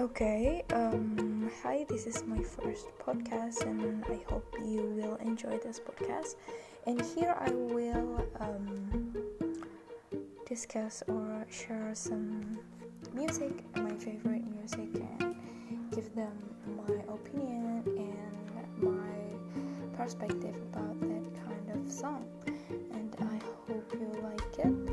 Okay, um, hi, this is my first podcast, and I hope you will enjoy this podcast. And here I will um, discuss or share some music, my favorite music, and give them my opinion and my perspective about that kind of song. And I hope you like it.